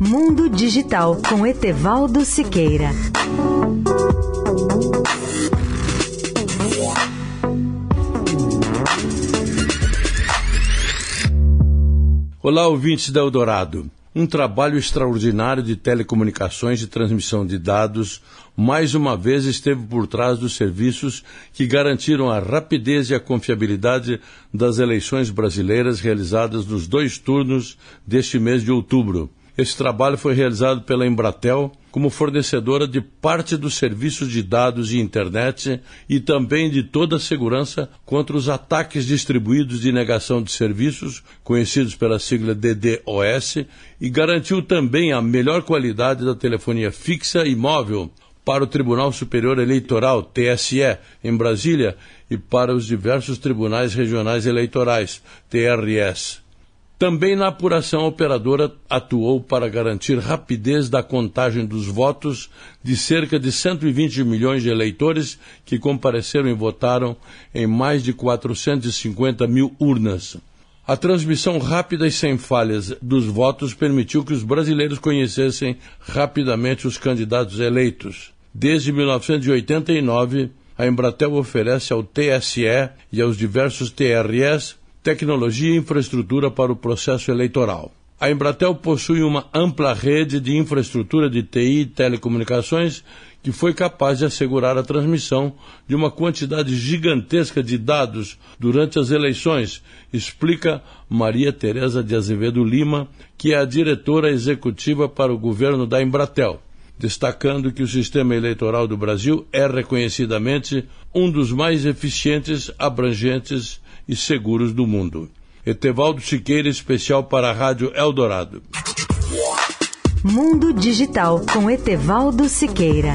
Mundo Digital com Etevaldo Siqueira. Olá, ouvintes da Eldorado. Um trabalho extraordinário de telecomunicações e transmissão de dados mais uma vez esteve por trás dos serviços que garantiram a rapidez e a confiabilidade das eleições brasileiras realizadas nos dois turnos deste mês de outubro. Esse trabalho foi realizado pela Embratel como fornecedora de parte dos serviços de dados e internet e também de toda a segurança contra os ataques distribuídos de negação de serviços, conhecidos pela sigla DDoS, e garantiu também a melhor qualidade da telefonia fixa e móvel para o Tribunal Superior Eleitoral, TSE, em Brasília, e para os diversos tribunais regionais eleitorais, TRS. Também na apuração, a operadora atuou para garantir rapidez da contagem dos votos de cerca de 120 milhões de eleitores que compareceram e votaram em mais de 450 mil urnas. A transmissão rápida e sem falhas dos votos permitiu que os brasileiros conhecessem rapidamente os candidatos eleitos. Desde 1989, a Embratel oferece ao TSE e aos diversos TRS tecnologia e infraestrutura para o processo eleitoral. A Embratel possui uma ampla rede de infraestrutura de TI e telecomunicações que foi capaz de assegurar a transmissão de uma quantidade gigantesca de dados durante as eleições, explica Maria Tereza de Azevedo Lima, que é a diretora executiva para o governo da Embratel, destacando que o sistema eleitoral do Brasil é reconhecidamente um dos mais eficientes, abrangentes e seguros do mundo. Etevaldo Siqueira, especial para a Rádio Eldorado. Mundo Digital com Etevaldo Siqueira.